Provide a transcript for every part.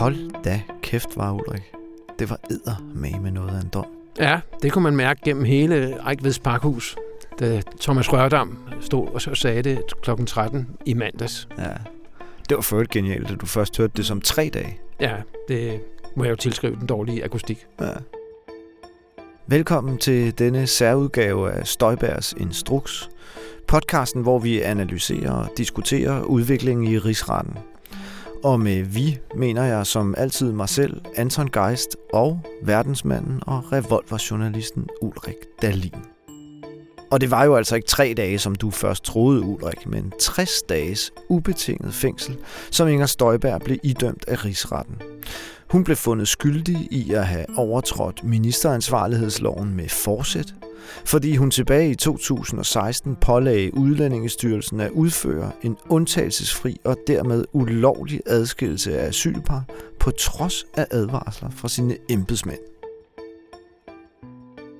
Hold da kæft, var Ulrik. Det var edder med med noget af en dom. Ja, det kunne man mærke gennem hele Ejkveds Parkhus, da Thomas Rørdam stod og så sagde det kl. 13 i mandags. Ja. Det var for genialt, at du først hørte det som tre dage. Ja, det må jeg jo tilskrive den dårlige akustik. Ja. Velkommen til denne særudgave af Støjbergs Instruks, podcasten, hvor vi analyserer og diskuterer udviklingen i rigsretten. Og med vi mener jeg som altid mig selv, Anton Geist og verdensmanden og revolverjournalisten Ulrik Dalin. Og det var jo altså ikke tre dage, som du først troede, Ulrik, men 60 dages ubetinget fængsel, som Inger Støjberg blev idømt af rigsretten. Hun blev fundet skyldig i at have overtrådt ministeransvarlighedsloven med forsæt, fordi hun tilbage i 2016 pålagde Udlændingestyrelsen at udføre en undtagelsesfri og dermed ulovlig adskillelse af asylpar på trods af advarsler fra sine embedsmænd.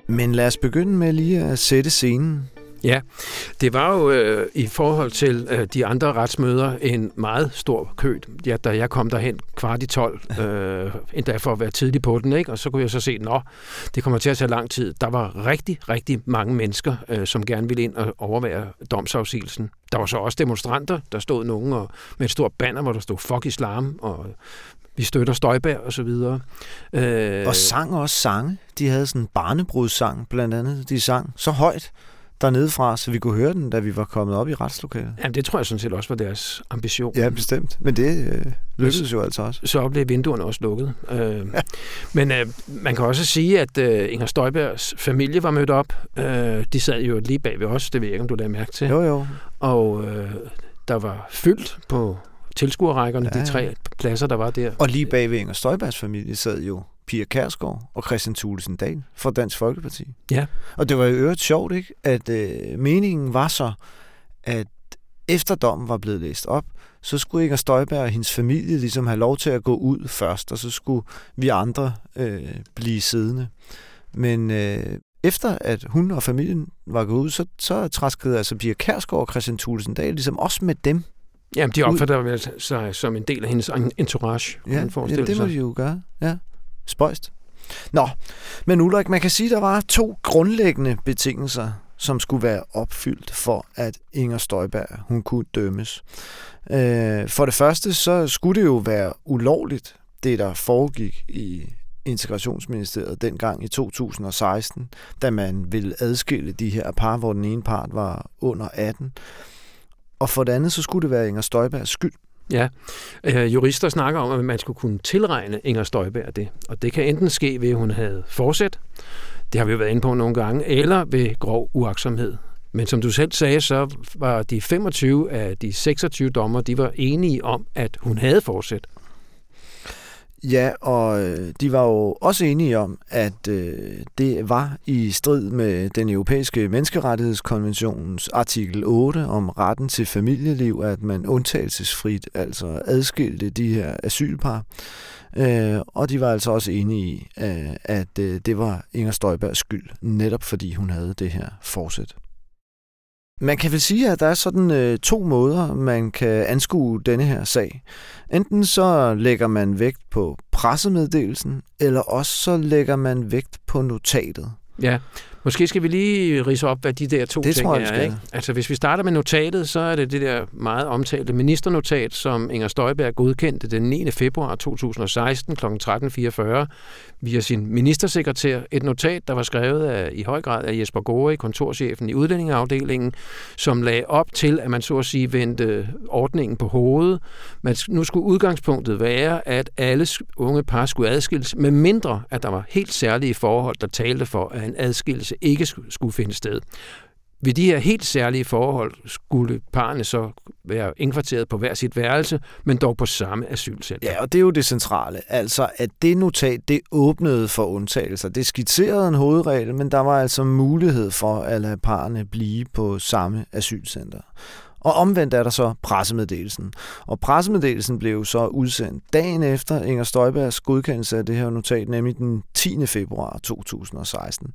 Men lad os begynde med lige at sætte scenen. Ja, det var jo øh, i forhold til øh, de andre retsmøder en meget stor kø, ja, da jeg kom derhen kvart i 12, øh, endda for at være tidlig på den, ikke? og så kunne jeg så se, at det kommer til at tage lang tid. Der var rigtig, rigtig mange mennesker, øh, som gerne ville ind og overvære domsafsigelsen. Der var så også demonstranter, der stod nogen og, med et stort banner, hvor der stod fuck islam, og vi støtter Støjberg og så videre. Øh, og sang også sange. De havde sådan en barnebrudssang blandt andet. De sang så højt, dernede fra, så vi kunne høre den, da vi var kommet op i retslokalet. Ja, det tror jeg sådan set også var deres ambition. Ja, bestemt. Men det øh, lykkedes jo altså også. Så blev vinduerne også lukket. Øh, men øh, man kan også sige, at øh, Inger Støjbergs familie var mødt op. Øh, de sad jo lige bag ved os, det ved jeg ikke, om du lagde mærke til. Jo, jo. Og øh, der var fyldt på tilskuerrækkerne, ja, ja. de tre pladser, der var der. Og lige bag ved Inger Støjbergs familie sad jo Pia Kærsgaard og Christian Thulesen Dahl fra Dansk Folkeparti. Ja. Og det var jo øvrigt sjovt, ikke? at øh, meningen var så, at efter dommen var blevet læst op, så skulle Inger Støjberg og hendes familie ligesom have lov til at gå ud først, og så skulle vi andre øh, blive siddende. Men øh, efter at hun og familien var gået ud, så, så træskede altså Pia Kærsgaard og Christian Thulesen Dahl ligesom også med dem Jamen, de opfatter sig som en del af hendes entourage. Ja, ja det må de jo gøre. Ja spøjst. Nå, men Ulrik, man kan sige, at der var to grundlæggende betingelser, som skulle være opfyldt for, at Inger Støjberg hun kunne dømmes. Øh, for det første, så skulle det jo være ulovligt, det der foregik i integrationsministeriet dengang i 2016, da man ville adskille de her par, hvor den ene part var under 18. Og for det andet, så skulle det være Inger Støjbergs skyld. Ja, øh, jurister snakker om, at man skulle kunne tilregne Inger Støjberg det. Og det kan enten ske ved, at hun havde forsæt, det har vi jo været inde på nogle gange, eller ved grov uaksomhed. Men som du selv sagde, så var de 25 af de 26 dommer, de var enige om, at hun havde forsæt. Ja, og øh, de var jo også enige om, at øh, det var i strid med den europæiske menneskerettighedskonventionens artikel 8 om retten til familieliv, at man undtagelsesfrit altså adskilte de her asylpar. Øh, og de var altså også enige i, øh, at øh, det var Inger Støjbergs skyld, netop fordi hun havde det her forsæt. Man kan vel sige, at der er sådan øh, to måder, man kan anskue denne her sag. Enten så lægger man vægt på pressemeddelelsen, eller også så lægger man vægt på notatet. Ja, Måske skal vi lige rise op, hvad de der to det ting tror jeg, er. Ikke? Altså, hvis vi starter med notatet, så er det det der meget omtalte ministernotat, som Inger Støjberg godkendte den 9. februar 2016 kl. 13.44 via sin ministersekretær. Et notat, der var skrevet af, i høj grad af Jesper Gore, kontorchefen i udlændingeafdelingen, som lagde op til, at man så at sige vendte ordningen på hovedet. Men nu skulle udgangspunktet være, at alle unge par skulle adskilles, med mindre at der var helt særlige forhold, der talte for, at en adskillelse skilsmisse ikke skulle finde sted. Ved de her helt særlige forhold skulle parerne så være indkvarteret på hver sit værelse, men dog på samme asylcenter. Ja, og det er jo det centrale. Altså, at det notat, det åbnede for undtagelser. Det skitserede en hovedregel, men der var altså mulighed for at lade parerne blive på samme asylcenter. Og omvendt er der så pressemeddelelsen. Og pressemeddelelsen blev så udsendt dagen efter Inger Støjbergs godkendelse af det her notat, nemlig den 10. februar 2016.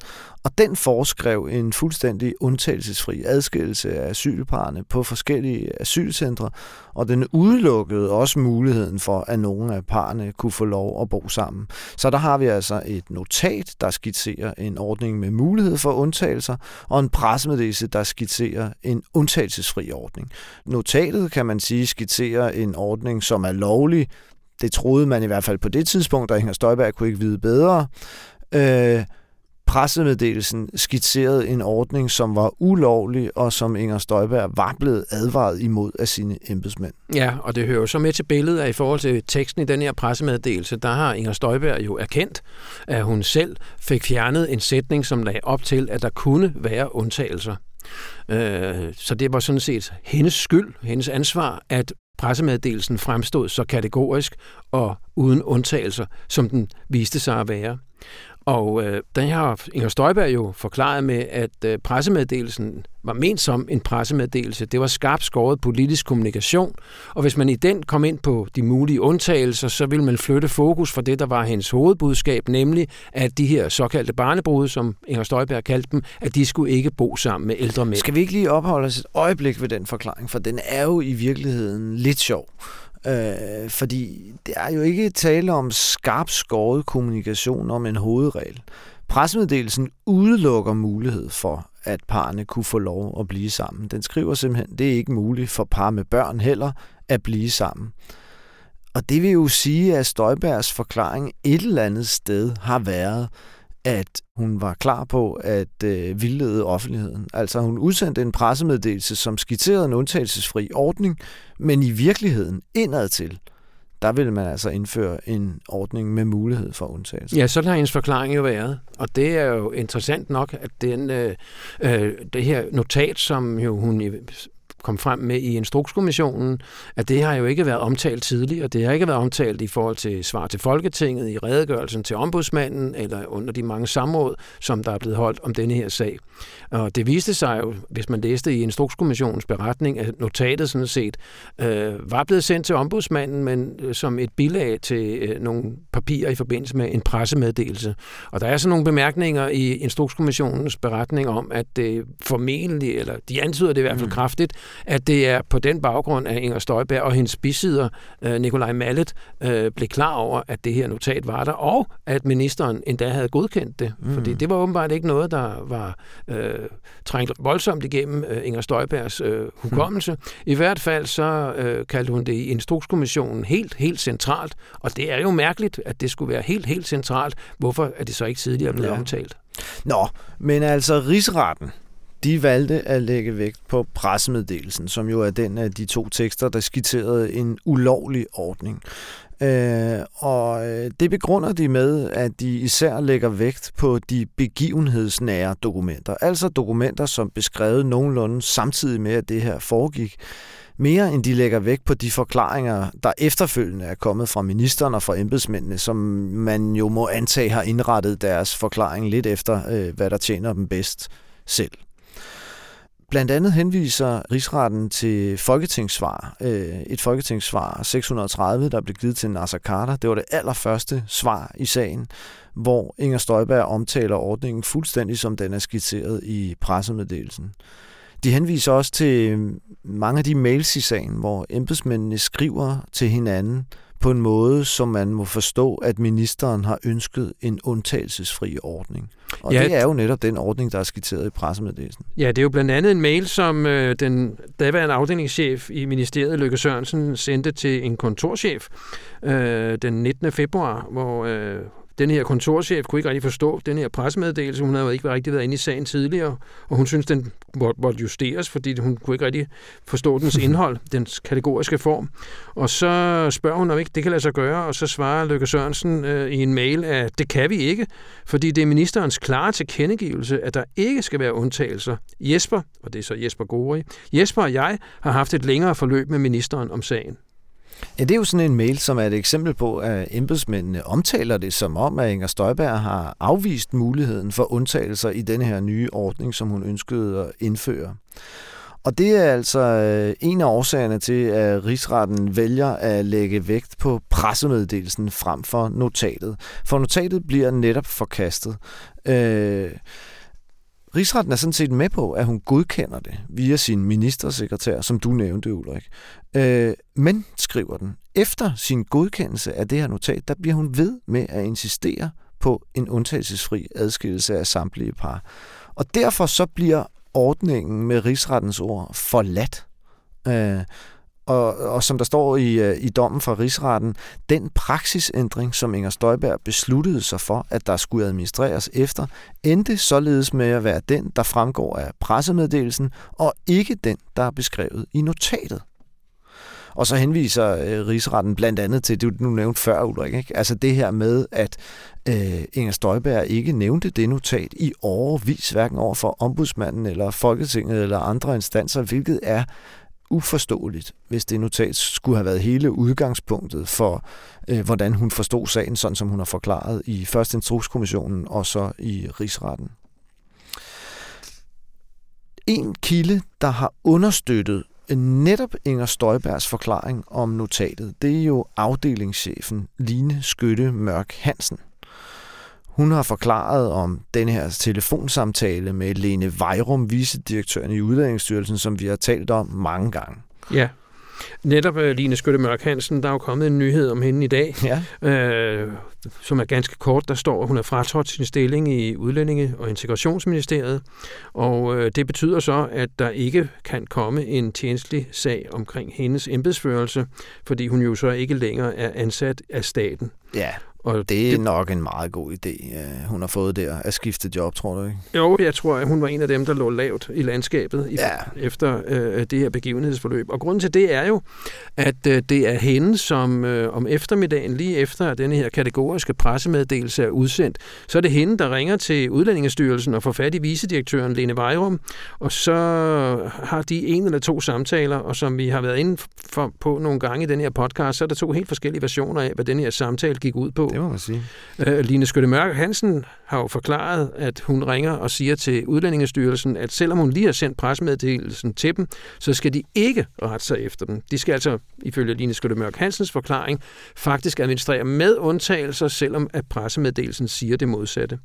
Og den foreskrev en fuldstændig undtagelsesfri adskillelse af asylparerne på forskellige asylcentre, og den udelukkede også muligheden for, at nogle af parerne kunne få lov at bo sammen. Så der har vi altså et notat, der skitserer en ordning med mulighed for undtagelser, og en pressemeddelelse, der skitserer en undtagelsesfri ordning. Notatet, kan man sige, skitserer en ordning, som er lovlig. Det troede man i hvert fald på det tidspunkt, der Inger Støjberg kunne ikke vide bedre. Øh, pressemeddelelsen skitserede en ordning, som var ulovlig, og som Inger Støjberg var blevet advaret imod af sine embedsmænd. Ja, og det hører jo så med til billedet, at i forhold til teksten i den her pressemeddelelse, der har Inger Støjberg jo erkendt, at hun selv fik fjernet en sætning, som lagde op til, at der kunne være undtagelser. Øh, så det var sådan set hendes skyld, hendes ansvar, at pressemeddelelsen fremstod så kategorisk og uden undtagelser, som den viste sig at være. Og øh, den har Inger Støjberg jo forklaret med, at øh, pressemeddelelsen var ment som en pressemeddelelse. Det var skarpt skåret politisk kommunikation, og hvis man i den kom ind på de mulige undtagelser, så ville man flytte fokus fra det, der var hendes hovedbudskab, nemlig at de her såkaldte barnebrude, som Inger Støjberg kaldte dem, at de skulle ikke bo sammen med ældre mænd. Skal vi ikke lige opholde os et øjeblik ved den forklaring, for den er jo i virkeligheden lidt sjov. Øh, fordi det er jo ikke tale om skarp skåret kommunikation om en hovedregel. Pressemeddelelsen udelukker mulighed for, at parne kunne få lov at blive sammen. Den skriver simpelthen, det er ikke muligt for par med børn heller at blive sammen. Og det vil jo sige, at Støjbergs forklaring et eller andet sted har været, at hun var klar på at øh, vildlede offentligheden. Altså hun udsendte en pressemeddelelse, som skitserede en undtagelsesfri ordning, men i virkeligheden indadtil, der ville man altså indføre en ordning med mulighed for undtagelse. Ja, sådan har hendes forklaring jo været. Og det er jo interessant nok, at den, øh, øh det her notat, som jo hun kom frem med i Instrukskommissionen, at det har jo ikke været omtalt tidligere. Det har ikke været omtalt i forhold til svar til Folketinget, i redegørelsen til ombudsmanden, eller under de mange samråd, som der er blevet holdt om denne her sag. Og det viste sig jo, hvis man læste i Instrukskommissionens beretning, at notatet sådan set øh, var blevet sendt til ombudsmanden, men øh, som et bilag til øh, nogle papirer i forbindelse med en pressemeddelelse. Og der er så nogle bemærkninger i Instrukskommissionens beretning om, at det formentlig, eller de antyder det i hvert fald mm. kraftigt, at det er på den baggrund, at Inger Støjberg og hendes bisider, øh, Nikolaj Mallet, øh, blev klar over, at det her notat var der, og at ministeren endda havde godkendt det. Mm. Fordi det var åbenbart ikke noget, der var øh, trængt voldsomt igennem øh, Inger Støjbergs øh, hukommelse. Mm. I hvert fald så øh, kaldte hun det i Instrukskommissionen helt, helt centralt, og det er jo mærkeligt, at det skulle være helt, helt centralt. Hvorfor er det så ikke tidligere blevet ja. omtalt? Nå, men altså rigsretten, de valgte at lægge vægt på pressemeddelelsen, som jo er den af de to tekster, der skitserede en ulovlig ordning. Øh, og øh, det begrunder de med, at de især lægger vægt på de begivenhedsnære dokumenter. Altså dokumenter, som beskrevet nogenlunde samtidig med, at det her foregik. Mere end de lægger vægt på de forklaringer, der efterfølgende er kommet fra ministeren og fra embedsmændene, som man jo må antage har indrettet deres forklaring lidt efter, øh, hvad der tjener dem bedst selv. Blandt andet henviser rigsretten til folketingssvar. Øh, et folketingssvar 630, der blev givet til Nasser Carter. Det var det allerførste svar i sagen, hvor Inger Støjberg omtaler ordningen fuldstændig som den er skitseret i pressemeddelelsen. De henviser også til mange af de mails i sagen, hvor embedsmændene skriver til hinanden på en måde, som man må forstå, at ministeren har ønsket en undtagelsesfri ordning. Og ja, det er jo netop den ordning, der er skitseret i pressemeddelelsen. Ja, det er jo blandt andet en mail, som øh, den daværende afdelingschef i ministeriet, Løkke Sørensen, sendte til en kontorchef øh, den 19. februar, hvor øh, den her kontorchef kunne ikke rigtig forstå den her pressemeddelelse. Hun havde ikke rigtig været inde i sagen tidligere, og hun synes, den måtte justeres, fordi hun kunne ikke rigtig forstå dens indhold, dens kategoriske form. Og så spørger hun, om ikke det kan lade sig gøre, og så svarer Løkke Sørensen øh, i en mail, at det kan vi ikke, fordi det er ministerens klare tilkendegivelse, at der ikke skal være undtagelser. Jesper, og det er så Jesper Gori, Jesper og jeg har haft et længere forløb med ministeren om sagen. Ja, det er jo sådan en mail, som er et eksempel på, at embedsmændene omtaler det som om, at Inger Støjberg har afvist muligheden for undtagelser i denne her nye ordning, som hun ønskede at indføre. Og det er altså øh, en af årsagerne til, at rigsretten vælger at lægge vægt på pressemeddelelsen frem for notatet. For notatet bliver netop forkastet. Øh, Rigsretten er sådan set med på, at hun godkender det via sin ministersekretær, som du nævnte, Ulrik. Øh, men, skriver den, efter sin godkendelse af det her notat, der bliver hun ved med at insistere på en undtagelsesfri adskillelse af samtlige par. Og derfor så bliver ordningen med rigsrettens ord forladt. Øh, og, og som der står i, øh, i dommen fra rigsretten, den praksisændring, som Inger Støjberg besluttede sig for, at der skulle administreres efter, endte således med at være den, der fremgår af pressemeddelelsen, og ikke den, der er beskrevet i notatet. Og så henviser øh, rigsretten blandt andet til det, du nævnte før, Ulrik. Ikke? Altså det her med, at øh, Inger Støjberg ikke nævnte det notat i overvis, hverken over for ombudsmanden eller Folketinget eller andre instanser, hvilket er uforståeligt, hvis det notat skulle have været hele udgangspunktet for, øh, hvordan hun forstod sagen, sådan som hun har forklaret i først Instrukskommissionen og så i Rigsretten. En kilde, der har understøttet øh, netop Inger Støjbergs forklaring om notatet, det er jo afdelingschefen Line Skytte Mørk Hansen. Hun har forklaret om den her telefonsamtale med Lene Vejrum, vicedirektøren i Udlændingsstyrelsen, som vi har talt om mange gange. Ja. Netop uh, Line Skytte Mørk Hansen, der er jo kommet en nyhed om hende i dag, ja. uh, som er ganske kort. Der står, at hun er fratrådt sin stilling i Udlændinge- og Integrationsministeriet, og uh, det betyder så, at der ikke kan komme en tjenestelig sag omkring hendes embedsførelse, fordi hun jo så ikke længere er ansat af staten. Ja, og det er det, nok en meget god idé, hun har fået der, at skifte job, tror du ikke? Jo, jeg tror, at hun var en af dem, der lå lavt i landskabet i, ja. efter øh, det her begivenhedsforløb. Og grunden til det er jo, at øh, det er hende, som øh, om eftermiddagen, lige efter at denne her kategoriske pressemeddelelse er udsendt, så er det hende, der ringer til Udlændingestyrelsen og får fat i vicedirektøren Lene Vejrum, og så har de en eller to samtaler, og som vi har været inde for, på nogle gange i den her podcast, så er der to helt forskellige versioner af, hvad den her samtale gik ud på. Det må man sige. Øh, Line Skytte Mørk Hansen har jo forklaret, at hun ringer og siger til Udlændingestyrelsen, at selvom hun lige har sendt pressemeddelelsen til dem, så skal de ikke rette sig efter den. De skal altså, ifølge Line Skytte Mørk Hansens forklaring, faktisk administrere med undtagelser, selvom at pressemeddelelsen siger det modsatte.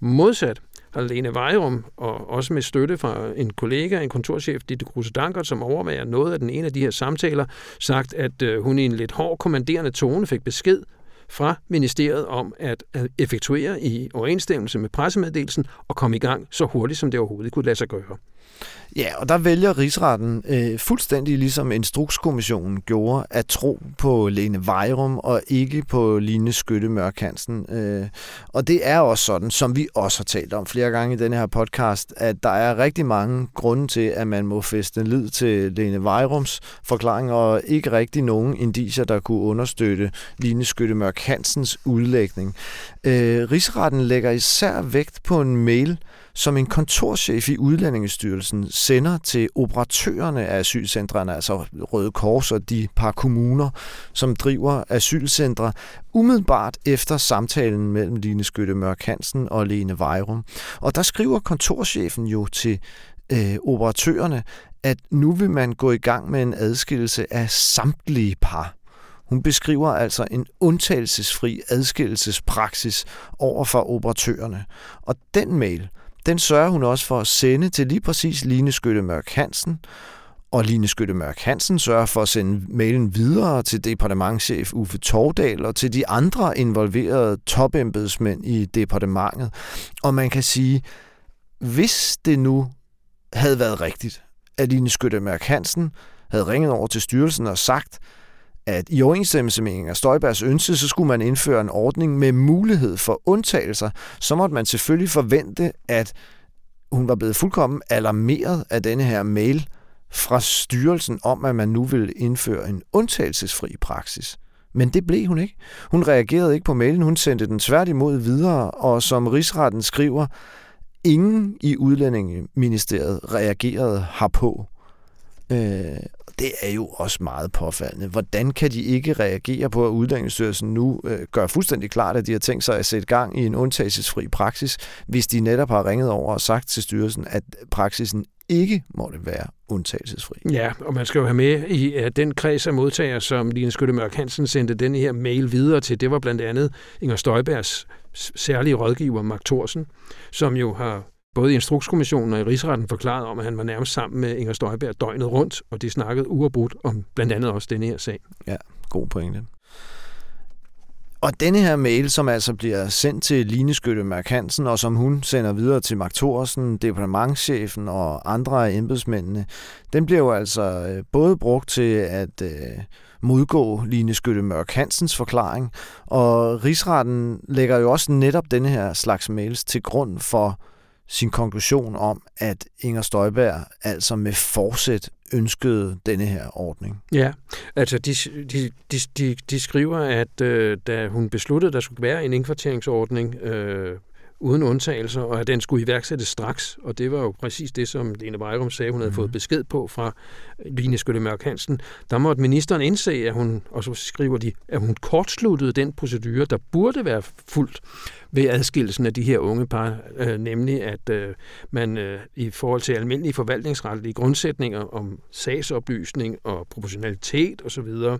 Modsat har Lene Vejrum, og også med støtte fra en kollega, en kontorchef, Ditte Kruse Dankert, som overvejer noget af den ene af de her samtaler, sagt, at øh, hun i en lidt hård kommanderende tone fik besked fra ministeriet om at effektuere i overensstemmelse med pressemeddelelsen og komme i gang så hurtigt, som det overhovedet kunne lade sig gøre. Ja, og der vælger rigsretten øh, fuldstændig ligesom Instrukskommissionen gjorde at tro på Lene Vejrum og ikke på Line Skytte Mørkansen. Øh, og det er også sådan, som vi også har talt om flere gange i denne her podcast, at der er rigtig mange grunde til, at man må feste lid til Lene Vejrums forklaring, og ikke rigtig nogen indiser, der kunne understøtte Line Skytte Mørk Hansens udlægning. Øh, rigsretten lægger især vægt på en mail, som en kontorchef i Udlændingestyrelsen sender til operatørerne af asylcentrene, altså Røde Kors og de par kommuner, som driver asylcentre, umiddelbart efter samtalen mellem Line Skytte Mørk Hansen og Lene Vejrum. Og der skriver kontorchefen jo til øh, operatørerne, at nu vil man gå i gang med en adskillelse af samtlige par. Hun beskriver altså en undtagelsesfri adskillelsespraksis over for operatørerne. Og den mail, den sørger hun også for at sende til lige præcis Line Skytte Mørk Hansen, og Line Skytte Mørk Hansen sørger for at sende mailen videre til departementchef Uffe Tordal og til de andre involverede topembedsmænd i departementet. Og man kan sige, hvis det nu havde været rigtigt, at Line Skytte Mørk Hansen havde ringet over til styrelsen og sagt, at i overensstemmelse med Inger Støjbergs ønske, så skulle man indføre en ordning med mulighed for undtagelser. Så måtte man selvfølgelig forvente, at hun var blevet fuldkommen alarmeret af denne her mail fra styrelsen om, at man nu ville indføre en undtagelsesfri praksis. Men det blev hun ikke. Hun reagerede ikke på mailen, hun sendte den tværtimod videre, og som rigsretten skriver, ingen i udlændingeministeriet reagerede herpå. Øh, det er jo også meget påfaldende. Hvordan kan de ikke reagere på, at Uddannelsesstyrelsen nu øh, gør fuldstændig klart, at de har tænkt sig at sætte gang i en undtagelsesfri praksis, hvis de netop har ringet over og sagt til styrelsen, at praksisen ikke måtte være undtagelsesfri. Ja, og man skal jo have med i at den kreds af modtagere, som Line Skytte Mørk Hansen sendte den her mail videre til. Det var blandt andet Inger Støjbergs særlige rådgiver, Mark Thorsen, som jo har både i Instrukskommissionen og i Rigsretten forklaret om, at han var nærmest sammen med Inger Støjberg døgnet rundt, og de snakkede uafbrudt om blandt andet også denne her sag. Ja, god pointe. Og denne her mail, som altså bliver sendt til Lineskytte Mark Hansen, og som hun sender videre til Mark Thorsen, departementchefen og andre af embedsmændene, den bliver jo altså øh, både brugt til at øh, modgå Lineskytte Mørk Hansens forklaring, og rigsretten lægger jo også netop denne her slags mails til grund for sin konklusion om, at Inger Støjberg altså med forsæt ønskede denne her ordning. Ja, altså de, de, de, de, de skriver, at øh, da hun besluttede, at der skulle være en indkvarteringsordning øh, uden undtagelser, og at den skulle iværksættes straks. Og det var jo præcis det, som Lene Vejrum sagde, hun havde mm. fået besked på fra Line Skytte Mørk Hansen. Der måtte ministeren indse, at hun, og så skriver de, at hun kortsluttede den procedure, der burde være fuldt ved adskillelsen af de her unge par, øh, nemlig at øh, man øh, i forhold til almindelige forvaltningsretlige grundsætninger om sagsoplysning og proportionalitet osv., øh,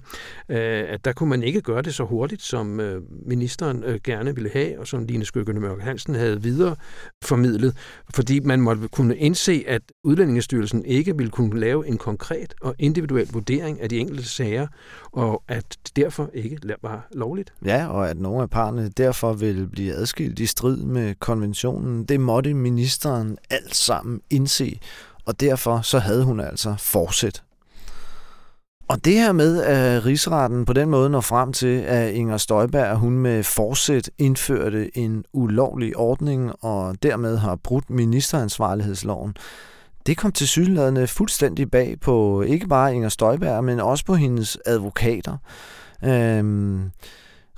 at der kunne man ikke gøre det så hurtigt, som øh, ministeren øh, gerne ville have, og som Line Skyggende Mørk Hansen havde videre formidlet, fordi man måtte kunne indse, at Udlændingestyrelsen ikke ville kunne lave en konkret og individuel vurdering af de enkelte sager, og at det derfor ikke var lovligt. Ja, og at nogle af parerne derfor vil blive adskilt i strid med konventionen. Det måtte ministeren alt sammen indse, og derfor så havde hun altså fortsat. Og det her med, at rigsretten på den måde når frem til, at Inger Støjberg hun med forsæt indførte en ulovlig ordning og dermed har brudt ministeransvarlighedsloven, det kom til synlædende fuldstændig bag på ikke bare Inger Støjberg, men også på hendes advokater. Øhm,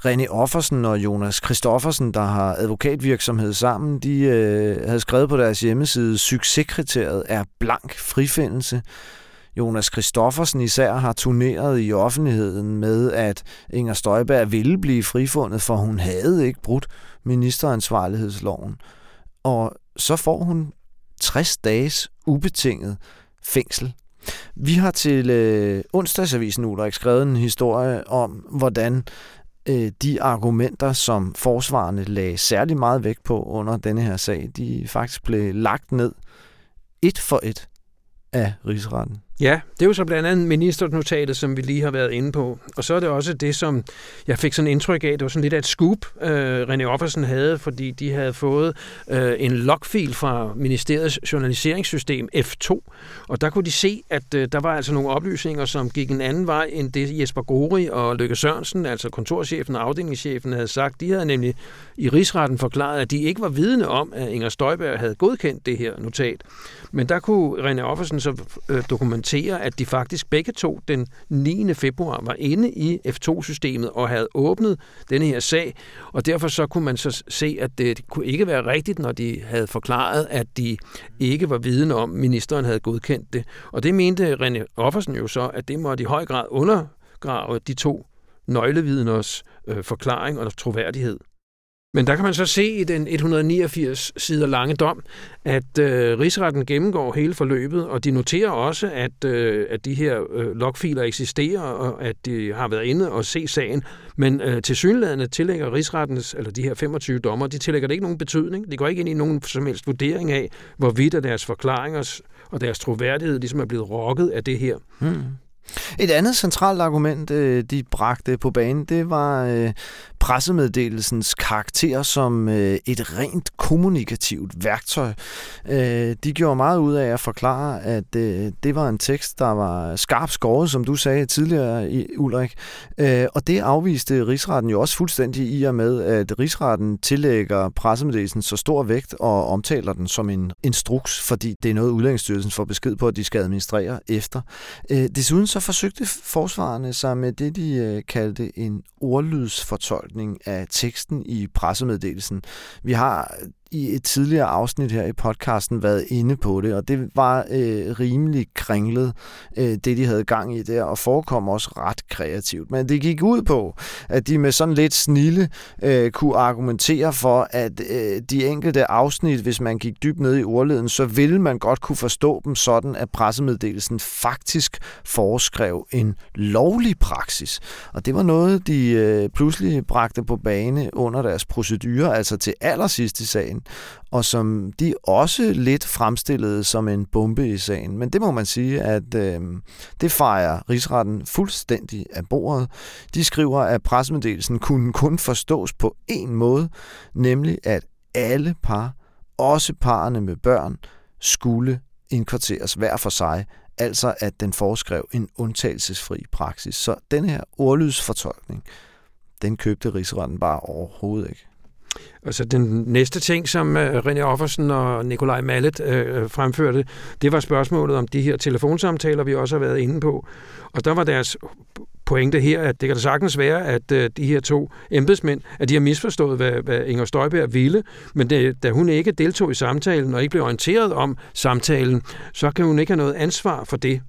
René Offersen og Jonas Kristoffersen, der har advokatvirksomhed sammen, de øh, havde skrevet på deres hjemmeside, succeskriteriet er blank frifindelse. Jonas Kristoffersen især har turneret i offentligheden med, at Inger Støjberg ville blive frifundet, for hun havde ikke brudt ministeransvarlighedsloven. Og så får hun 60 dages ubetinget fængsel. Vi har til øh, onsdagsavisen Ulrik skrevet en historie om, hvordan øh, de argumenter, som forsvarerne lagde særlig meget vægt på under denne her sag, de faktisk blev lagt ned et for et af rigsretten. Ja, det er jo så blandt andet ministernotatet, som vi lige har været inde på. Og så er det også det, som jeg fik sådan indtryk af, det var sådan lidt af et scoop, øh, René Offersen havde, fordi de havde fået øh, en logfil fra ministeriets journaliseringssystem F2, og der kunne de se, at øh, der var altså nogle oplysninger, som gik en anden vej end det Jesper Gori og Lykke Sørensen, altså kontorchefen og afdelingschefen, havde sagt. De havde nemlig i rigsretten forklaret, at de ikke var vidne om, at Inger Støjberg havde godkendt det her notat. Men der kunne René Offersen så øh, dokumentere, at de faktisk begge to den 9. februar var inde i F2-systemet og havde åbnet denne her sag, og derfor så kunne man så se, at det kunne ikke være rigtigt, når de havde forklaret, at de ikke var viden om, at ministeren havde godkendt det. Og det mente René Offersen jo så, at det måtte i høj grad undergrave de to nøglevidners øh, forklaring og troværdighed. Men der kan man så se i den 189 sider lange dom, at øh, rigsretten gennemgår hele forløbet, og de noterer også, at, øh, at de her øh, logfiler eksisterer, og at de har været inde og se sagen. Men øh, til synlædende tillægger rigsrettens, eller de her 25 dommer, de tillægger det ikke nogen betydning. De går ikke ind i nogen som helst vurdering af, hvorvidt deres forklaringer og deres troværdighed ligesom er blevet rokket af det her. Hmm. Et andet centralt argument, øh, de bragte på banen, det var øh, pressemeddelelsens karakter som øh, et rent kommunikativt værktøj. Øh, de gjorde meget ud af at forklare, at øh, det var en tekst, der var skarpt skåret, som du sagde tidligere, Ulrik. Øh, og det afviste rigsretten jo også fuldstændig i og med, at rigsretten tillægger pressemeddelelsen så stor vægt og omtaler den som en instruks, fordi det er noget, Udlændingsstyrelsen får besked på, at de skal administrere efter. Desuden så forsøgte forsvarerne sig med det, de øh, kaldte en ordlydsfortolkning af teksten i pressemeddelelsen. Vi har i et tidligere afsnit her i podcasten været inde på det, og det var øh, rimelig kringlet, øh, det de havde gang i der, og forekom også ret kreativt. Men det gik ud på, at de med sådan lidt snille øh, kunne argumentere for, at øh, de enkelte afsnit, hvis man gik dybt ned i ordleden, så ville man godt kunne forstå dem sådan, at pressemeddelelsen faktisk foreskrev en lovlig praksis. Og det var noget, de øh, pludselig bragte på bane under deres procedurer, altså til allersidst i sagen, og som de også lidt fremstillede som en bombe i sagen. Men det må man sige, at øh, det fejrer rigsretten fuldstændig af bordet. De skriver, at pressemeddelelsen kunne kun forstås på én måde, nemlig at alle par, også parerne med børn, skulle indkvarteres hver for sig, altså at den foreskrev en undtagelsesfri praksis. Så den her ordlydsfortolkning, den købte rigsretten bare overhovedet ikke. Altså den næste ting, som øh, René Offersen og Nikolaj Mallet øh, øh, fremførte, det var spørgsmålet om de her telefonsamtaler, vi også har været inde på. Og der var deres pointe her, at det kan da sagtens være, at øh, de her to embedsmænd, at de har misforstået, hvad, hvad Inger Støjberg ville, men det, da hun ikke deltog i samtalen og ikke blev orienteret om samtalen, så kan hun ikke have noget ansvar for det.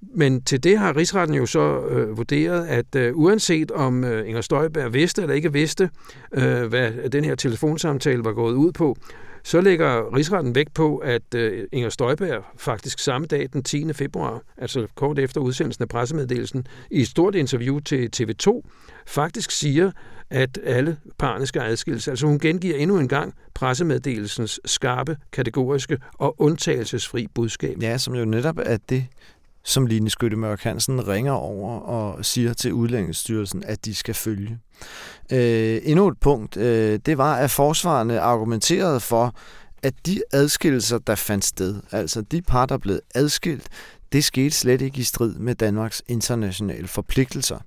Men til det har rigsretten jo så øh, vurderet, at øh, uanset om øh, Inger Støjberg vidste eller ikke vidste, øh, hvad den her telefonsamtale var gået ud på, så lægger rigsretten vægt på, at øh, Inger Støjberg faktisk samme dag, den 10. februar, altså kort efter udsendelsen af pressemeddelelsen, i et stort interview til TV2, faktisk siger, at alle parne skal adskilles. Altså hun gengiver endnu en gang pressemeddelelsens skarpe, kategoriske og undtagelsesfri budskab. Ja, som jo netop er det, som Line Skyttemørk Hansen ringer over og siger til Udlændingsstyrelsen, at de skal følge. Øh, endnu et punkt, øh, det var, at forsvarende argumenterede for, at de adskillelser, der fandt sted, altså de par, der blev adskilt, det skete slet ikke i strid med Danmarks internationale forpligtelser.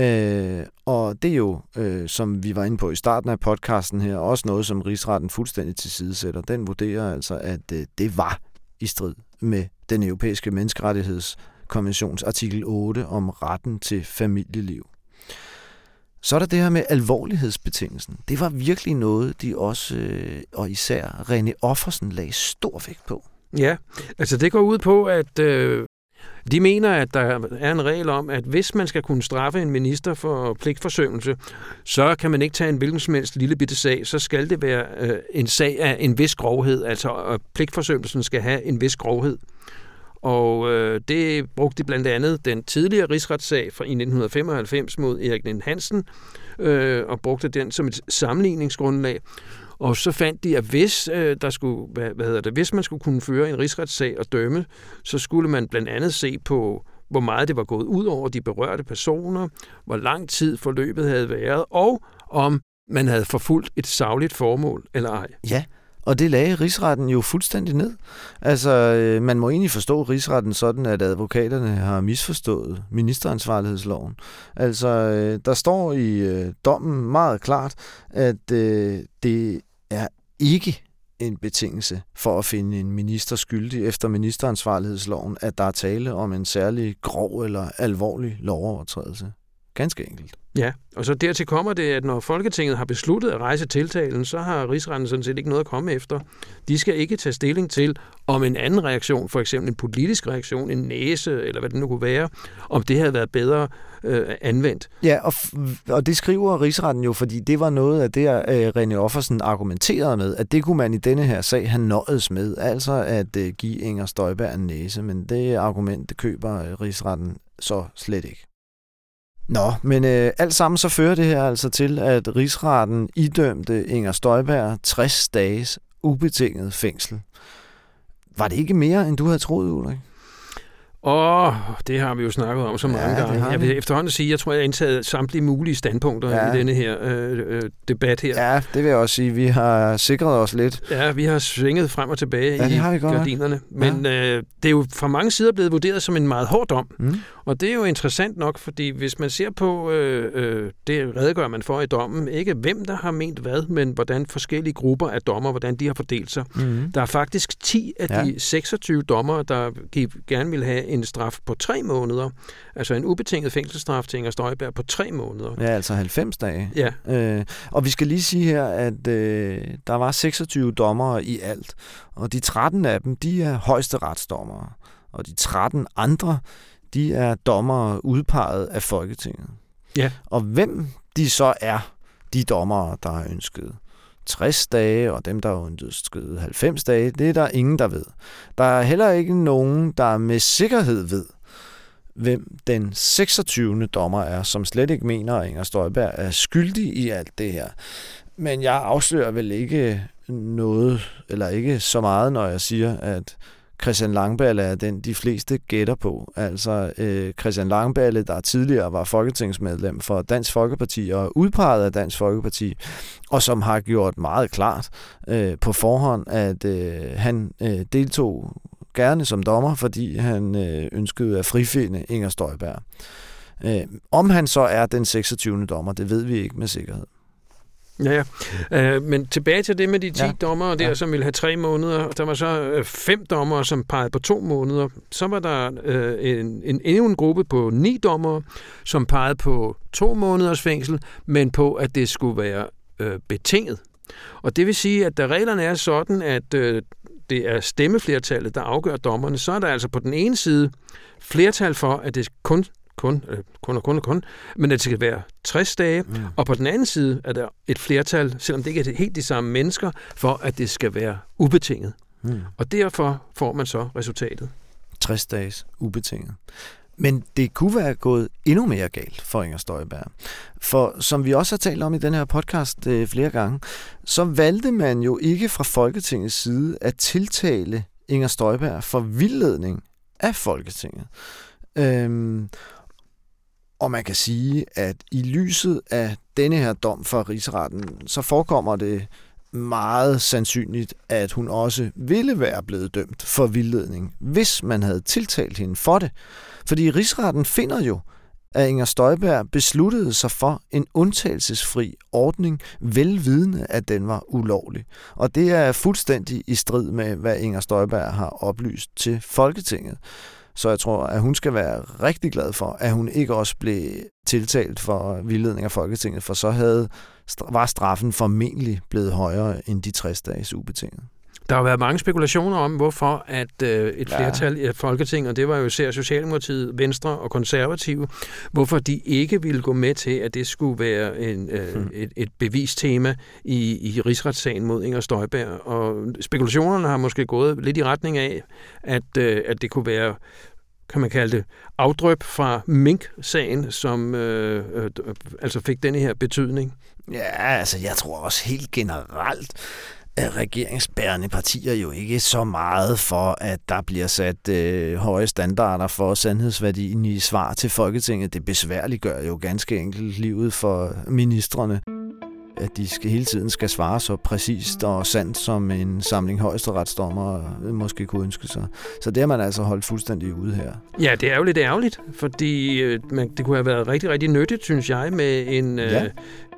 Øh, og det er jo, øh, som vi var inde på i starten af podcasten her, også noget, som rigsretten fuldstændig tilsidesætter. Den vurderer altså, at øh, det var i strid med den europæiske menneskerettighedskonventions artikel 8 om retten til familieliv. Så er der det her med alvorlighedsbetingelsen. Det var virkelig noget, de også, øh, og især René Offersen, lagde stor vægt på. Ja, altså det går ud på, at øh, de mener, at der er en regel om, at hvis man skal kunne straffe en minister for pligtforsømmelse, så kan man ikke tage en hvilken som helst lille bitte sag. Så skal det være øh, en sag af en vis grovhed. Altså at pligtforsømmelsen skal have en vis grovhed. Og øh, det brugte blandt andet den tidligere rigsretssag fra 1995 mod Erik Lind Hansen, øh, og brugte den som et sammenligningsgrundlag. Og så fandt de, at hvis, øh, der skulle, hvad, hvad hedder det, hvis man skulle kunne føre en rigsretssag og dømme, så skulle man blandt andet se på, hvor meget det var gået ud over de berørte personer, hvor lang tid forløbet havde været, og om man havde forfulgt et savligt formål eller ej. Ja, og det lagde rigsretten jo fuldstændig ned. Altså, øh, man må egentlig forstå rigsretten sådan, at advokaterne har misforstået ministeransvarlighedsloven. Altså, øh, der står i øh, dommen meget klart, at øh, det er ikke en betingelse for at finde en minister skyldig efter ministeransvarlighedsloven, at der er tale om en særlig grov eller alvorlig lovovertrædelse. Ganske enkelt. Ja, og så dertil kommer det, at når Folketinget har besluttet at rejse tiltalen, så har rigsretten sådan set ikke noget at komme efter. De skal ikke tage stilling til, om en anden reaktion, for eksempel en politisk reaktion, en næse, eller hvad det nu kunne være, om det havde været bedre øh, anvendt. Ja, og, og det skriver rigsretten jo, fordi det var noget af det, øh, René Offersen argumenterede med, at det kunne man i denne her sag have nøjes med, altså at øh, give Inger Støjberg en næse, men det argument, det køber øh, rigsretten så slet ikke. Nå, men øh, alt sammen så fører det her altså til, at rigsretten idømte Inger Støjberg 60 dages ubetinget fængsel. Var det ikke mere, end du havde troet, Ulrik? Åh, oh, det har vi jo snakket om så mange ja, gange. Jeg vil efterhånden sige, jeg tror, jeg har indtaget samtlige mulige standpunkter ja. i denne her øh, øh, debat her. Ja, det vil jeg også sige. Vi har sikret os lidt. Ja, vi har svinget frem og tilbage ja, det har vi godt gardinerne. Men ja. øh, det er jo fra mange sider blevet vurderet som en meget hård dom. Mm. Og det er jo interessant nok, fordi hvis man ser på, øh, øh, det redegør man for i dommen, ikke hvem der har ment hvad, men hvordan forskellige grupper af dommer, hvordan de har fordelt sig. Mm. Der er faktisk 10 af ja. de 26 dommer, der gerne vil have en straf på tre måneder. Altså en ubetinget fængselsstraf til Inger Støjberg på tre måneder. Ja, altså 90 dage. Ja. Øh, og vi skal lige sige her, at øh, der var 26 dommere i alt, og de 13 af dem, de er højeste retsdommere. Og de 13 andre, de er dommere udpeget af Folketinget. Ja. Og hvem de så er, de dommere, der har ønsket 60 dage, og dem, der har ønsket 90 dage, det er der ingen, der ved. Der er heller ikke nogen, der med sikkerhed ved, hvem den 26. dommer er, som slet ikke mener, at Inger Støjberg er skyldig i alt det her. Men jeg afslører vel ikke noget, eller ikke så meget, når jeg siger, at Christian Langballe er den, de fleste gætter på. Altså øh, Christian Langballe, der tidligere var folketingsmedlem for Dansk Folkeparti og udpeget af Dansk Folkeparti, og som har gjort meget klart øh, på forhånd, at øh, han øh, deltog gerne som dommer, fordi han øh, ønskede at frifinde Inger Støjberg. Øh, om han så er den 26. dommer, det ved vi ikke med sikkerhed. Ja, ja. Øh, men tilbage til det med de 10 ja. dommere der, Ja. som ville have tre måneder. Der var så øh, fem dommere, som pegede på to måneder. Så var der øh, en, en, endnu en gruppe på ni dommere, som pegede på to måneders fængsel, men på, at det skulle være øh, betinget. Og det vil sige, at da reglerne er sådan, at øh, det er stemmeflertallet, der afgør dommerne, så er der altså på den ene side flertal for, at det kun kun, øh, kun og kun og kun, men at det skal være 60 dage, Mm. og på den anden side er der et flertal, selvom det ikke er helt de samme mennesker, for at det skal være ubetinget. Mm. Og derfor får man så resultatet. 60 dages ubetinget. Men det kunne være gået endnu mere galt for Inger Støjberg. For som vi også har talt om i den her podcast øh, flere gange, så valgte man jo ikke fra Folketingets side at tiltale Inger Støjberg for vildledning af Folketinget. Øhm, og man kan sige, at i lyset af denne her dom fra rigsretten, så forekommer det meget sandsynligt, at hun også ville være blevet dømt for vildledning, hvis man havde tiltalt hende for det. Fordi rigsretten finder jo, at Inger Støjberg besluttede sig for en undtagelsesfri ordning, velvidende, at den var ulovlig. Og det er fuldstændig i strid med, hvad Inger Støjberg har oplyst til Folketinget. Så jeg tror, at hun skal være rigtig glad for, at hun ikke også blev tiltalt for vildledning af Folketinget, for så havde, var straffen formentlig blevet højere end de 60 dages ubetinget. Der har været mange spekulationer om, hvorfor at øh, et Ja. flertal i Folketinget, og det var jo især Socialdemokratiet, Venstre og Konservative, hvorfor de ikke ville gå med til, at det skulle være en, øh, Hmm. et, et bevistema i, i rigsretssagen mod Inger Støjberg. Og spekulationerne har måske gået lidt i retning af, at, øh, at det kunne være kan man kalde det, afdrøb fra Mink-sagen, som øh, øh, altså fik denne her betydning. Ja, altså jeg tror også helt generelt, at regeringsbærende partier jo ikke så meget for, at der bliver sat øh, høje standarder for sandhedsværdien i svar til Folketinget. Det besværliggør jo ganske enkelt livet for ministerne at de skal, hele tiden skal svare så præcist og sandt, som en samling højesteretsdommer måske kunne ønske sig. Så det har man altså holdt fuldstændig ude her. Ja, det er jo lidt ærgerligt, fordi øh, man, det kunne have været rigtig, rigtig nyttigt, synes jeg, med en, Ja. øh,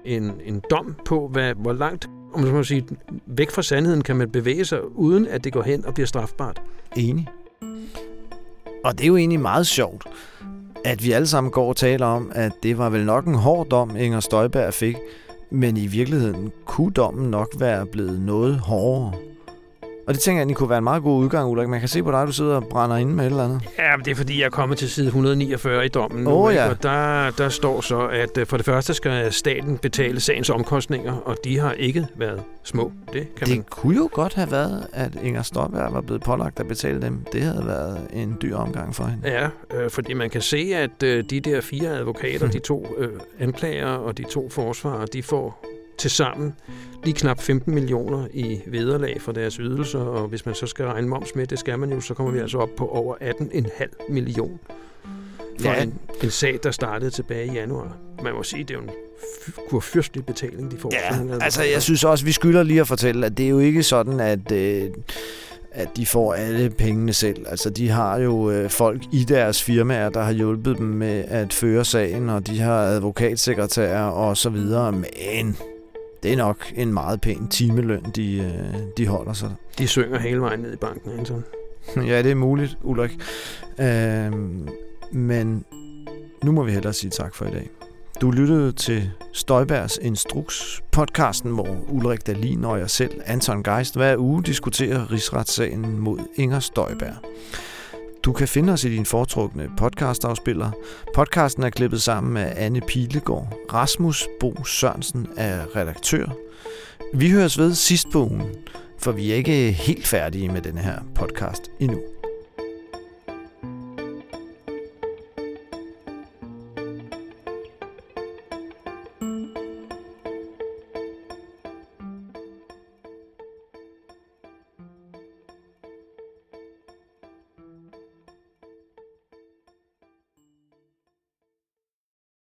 en, en dom på, hvad, hvor langt om man skal må sige, væk fra sandheden kan man bevæge sig, uden at det går hen og bliver strafbart. Enig. Og det er jo egentlig meget sjovt, at vi alle sammen går og taler om, at det var vel nok en hård dom, Inger Støjberg fik, men i virkeligheden kunne dommen nok være blevet noget hårdere. Og det tænker jeg egentlig kunne være en meget god udgang, Ulrik. Man kan se på dig, du sidder og brænder inde med et eller andet. Ja, men det er fordi, jeg er kommet til side 149 i dommen nu. Ikke? ja. Og der, der står så, at øh, for det første skal staten betale sagens omkostninger, og de har ikke været små. Det kan man Det kunne jo godt have været, at Inger Støjberg var blevet pålagt at betale dem. Det havde været en dyr omgang for hende. Ja, øh, fordi man kan se, at øh, de der fire advokater, de to øh, anklager og de to forsvarer, de får til sammen lige knap 15 millioner i vederlag for deres ydelser, og hvis man så skal regne moms med, det skal man jo, så kommer vi altså op på over 18,5 million for Ja. en, en sag, der startede tilbage i januar. Man må sige, det er jo en kurfyrstelig betaling, de får. Ja, altså jeg synes også, vi skylder lige at fortælle, at det er jo ikke sådan, at, øh, at de får alle pengene selv. Altså de har jo øh, folk i deres firmaer, der har hjulpet dem med at føre sagen, og de har advokatsekretærer og så videre, men det er nok en meget pæn timeløn, de, øh, de holder sig. De synger hele vejen ned i banken, Anton. Ja, det er muligt, Ulrik. Øh, men nu må vi hellere sige tak for i dag. Du lyttede til Støjbergs Instruks, podcasten, hvor Ulrik Dalin og jeg selv, Anton Geist, hver uge diskuterer rigsretssagen mod Inger Støjberg. Du kan finde os i din foretrukne podcastafspiller. Podcasten er klippet sammen af Anne Pilegaard. Rasmus Bo Sørensen er redaktør. Vi høres ved sidst på ugen, for vi er ikke helt færdige med den her podcast endnu.